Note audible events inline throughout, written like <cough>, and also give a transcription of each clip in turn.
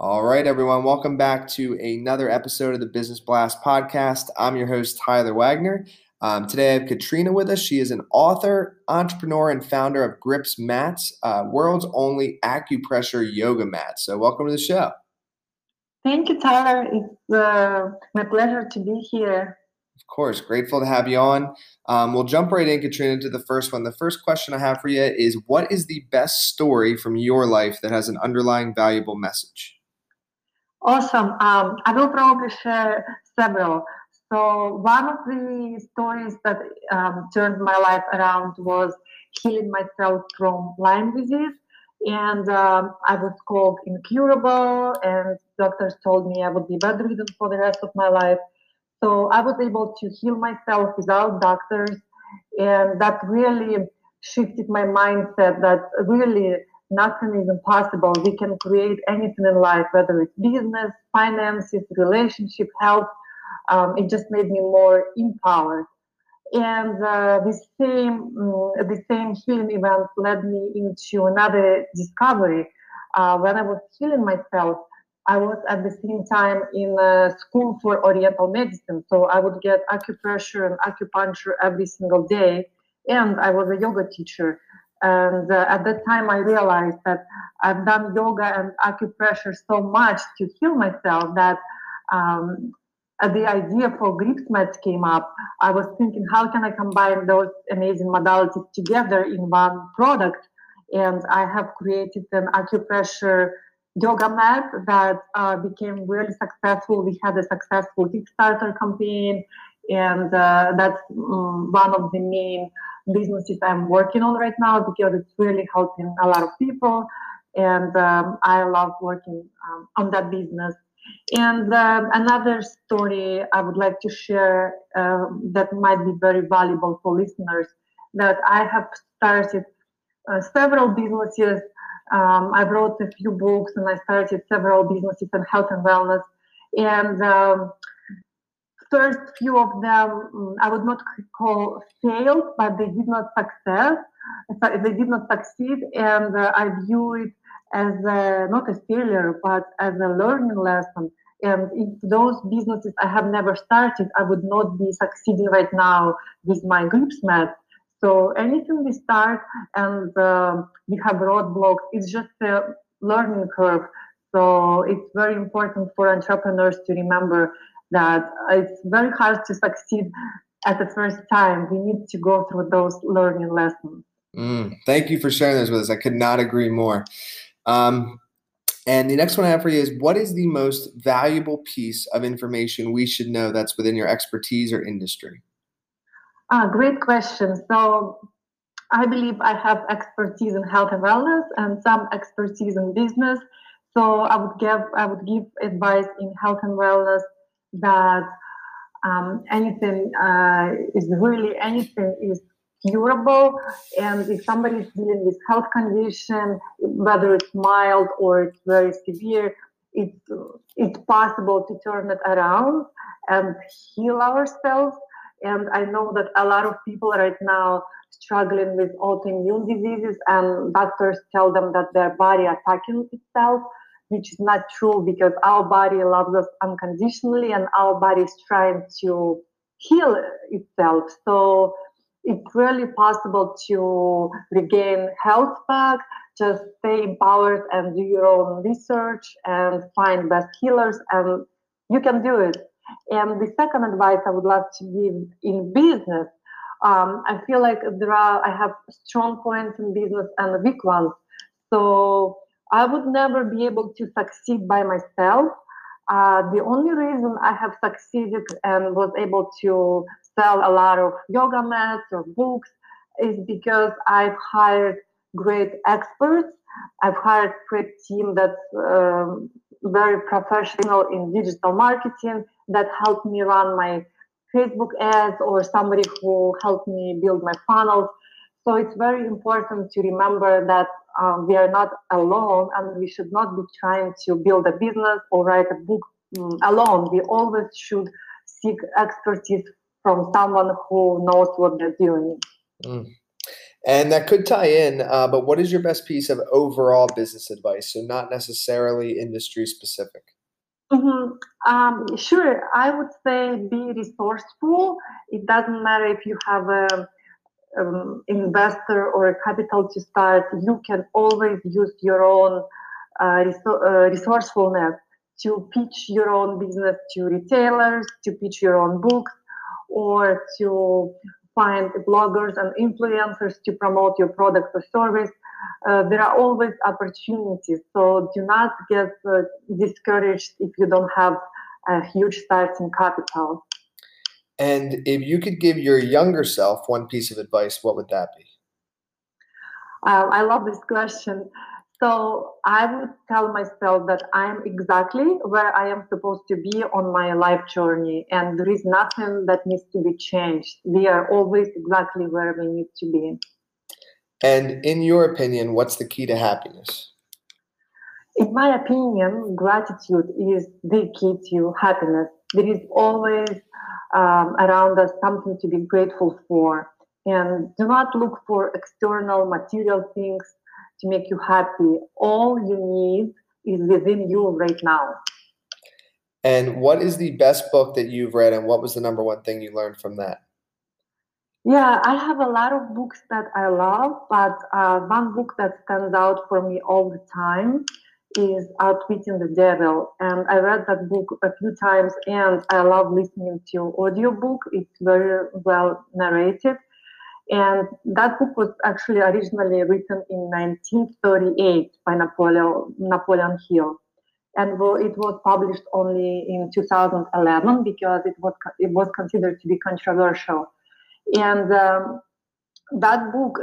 All right, everyone, welcome back to another episode of the Business Blast podcast. I'm your host, Tyler Wagner. Um, today I have Katrina with us. She is an author, entrepreneur, and founder of Grips Mats, uh, world's only acupressure yoga mat. So, welcome to the show. Thank you, Tyler. It's uh, my pleasure to be here. Of course, grateful to have you on. Um, we'll jump right in, Katrina, to the first one. The first question I have for you is What is the best story from your life that has an underlying valuable message? Awesome. Um, I will probably share several. So one of the stories that um, turned my life around was healing myself from Lyme disease. And um, I was called incurable, and doctors told me I would be bedridden for the rest of my life. So I was able to heal myself without doctors, and that really shifted my mindset that really nothing is impossible. We can create anything in life, whether it's business, finances, relationship, health. Um, it just made me more empowered. And uh, the same um, the same healing event led me into another discovery. Uh, when I was healing myself, I was at the same time in a school for Oriental medicine. So I would get acupressure and acupuncture every single day, and I was a yoga teacher. And uh, at that time, I realized that I've done yoga and acupressure so much to heal myself that um, the idea for Grips Mats came up. I was thinking, how can I combine those amazing modalities together in one product? And I have created an acupressure yoga mat that uh, became really successful. We had a successful Kickstarter campaign, and uh, that's um, one of the main businesses I'm working on right now because it's really helping a lot of people. And um, I love working um, on that business. And um, another story I would like to share uh, that might be very valuable for listeners that I have started uh, several businesses. Um, I wrote a few books and I started several businesses in health and wellness. And um, first few of them mm, I would not call failed, but they did not success. They did not succeed, and uh, I view it as a, not a failure, but as a learning lesson. And if those businesses I have never started, I would not be succeeding right now with my Grips Mat. So anything we start and uh, we have roadblocks, it's just a learning curve. So it's very important for entrepreneurs to remember that it's very hard to succeed at the first time. We need to go through those learning lessons. Mm, thank you for sharing this with us. I could not agree more. Um, and the next one I have for you is what is the most valuable piece of information we should know that's within your expertise or industry? Ah, great question. So I believe I have expertise in health and wellness and some expertise in business. So I would give I would give advice in health and wellness that um, anything uh, is really anything is curable. And if somebody is dealing with health condition whether it's mild or it's very severe it's it's possible to turn it around and heal ourselves. And i know that a lot of people right now struggling with autoimmune diseases and doctors tell them that their body attacking itself which is not true because our body loves us unconditionally and our body is trying to heal itself. So it's really possible to regain health back. Just stay empowered and do your own research and find best healers, and you can do it. And the second advice I would love to give in business, um, I feel like there are I have strong points in business and weak ones. So I would never be able to succeed by myself. Uh, the only reason I have succeeded and was able to sell a lot of yoga mats or books is because I've hired great experts. I've hired great team that's um, very professional in digital marketing that helped me run my Facebook ads or somebody who helped me build my funnels. So it's very important to remember that um, we are not alone and we should not be trying to build a business or write a book um, alone. We always should seek expertise from someone who knows what they're doing. Mm. And that could tie in, uh, but what is your best piece of overall business advice? So, not necessarily industry specific. Mm-hmm. Um, sure, I would say be resourceful. It doesn't matter if you have a um, investor or a capital to start. You can always use your own uh, uh, resourcefulness to pitch your own business to retailers, to pitch your own books, or to find bloggers and influencers to promote your product or service. Uh, there are always opportunities. So do not get uh, discouraged if you don't have a huge starting capital. And if you could give your younger self one piece of advice, what would that be? Uh, I love this question. So I would tell myself that I'm exactly where I am supposed to be on my life journey, and there is nothing that needs to be changed. We are always exactly where we need to be. And in your opinion, what's the key to happiness? In my opinion, gratitude is the key to happiness. There is always um, around us something to be grateful for. And do not look for external material things to make you happy. All you need is within you right now. And what is the best book that you've read, and what was the number one thing you learned from that? Yeah, I have a lot of books that I love, but uh, one book that stands out for me all the time is Outwitting the Devil. And I read that book a few times, and I love listening to audiobook. It's very well narrated. And that book was actually originally written in 1938 by Napoleon, Napoleon Hill. And it was published only in 2011 because it was, it was considered to be controversial. And um, that book,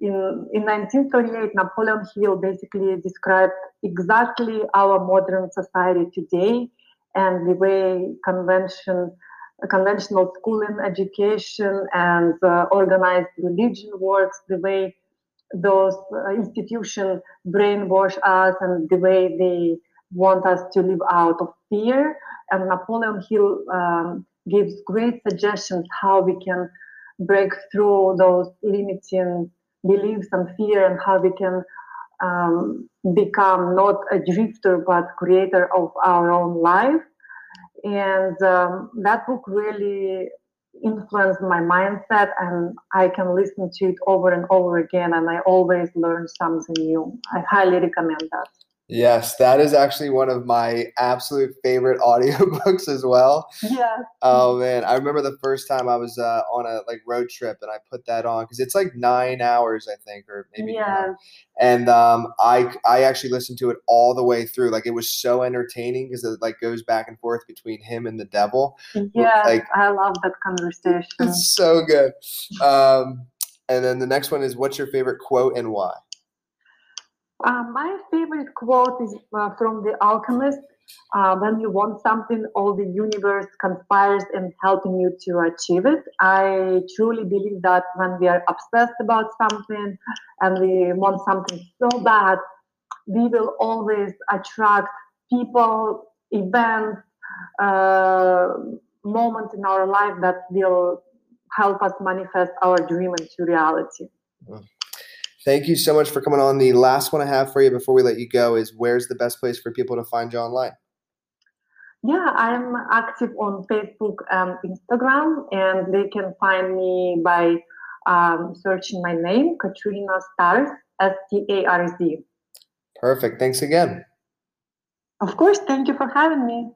in, in 1938, Napoleon Hill basically described exactly our modern society today and the way convention conventional schooling education and uh, organized religion works, the way those uh, institutions brainwash us and the way they want us to live out of fear. And Napoleon Hill um, gives great suggestions how we can break through those limiting beliefs and fear and how we can um, become not a drifter but creator of our own life. And um, that book really influenced my mindset and i can listen to it over and over again and i always learn something new. I highly recommend that Yes, that is actually one of my absolute favorite <laughs> audiobooks as well. Yeah. Oh man, I remember the first time I was uh, on a like road trip and I put that on because it's like nine hours, I think, or maybe. Yeah. And um, I I actually listened to it all the way through. Like it was so entertaining because it like goes back and forth between him and the devil. Yeah, like, I love that conversation. It's so good. Um, and then the next one is, what's your favorite quote and why? Uh, my favorite quote is uh, from The Alchemist. Uh, when you want something, all the universe conspires in helping you to achieve it. I truly believe that when we are obsessed about something and we want something so bad, we will always attract people, events, uh, moments in our life that will help us manifest our dream into reality. Mm. Thank you so much for coming on. The last one I have for you before we let you go is where's the best place for people to find you online? Yeah, I'm active on Facebook and Instagram, and they can find me by um, searching my name, Katrina Starz, S T A R Z. Perfect. Thanks again. Of course. Thank you for having me.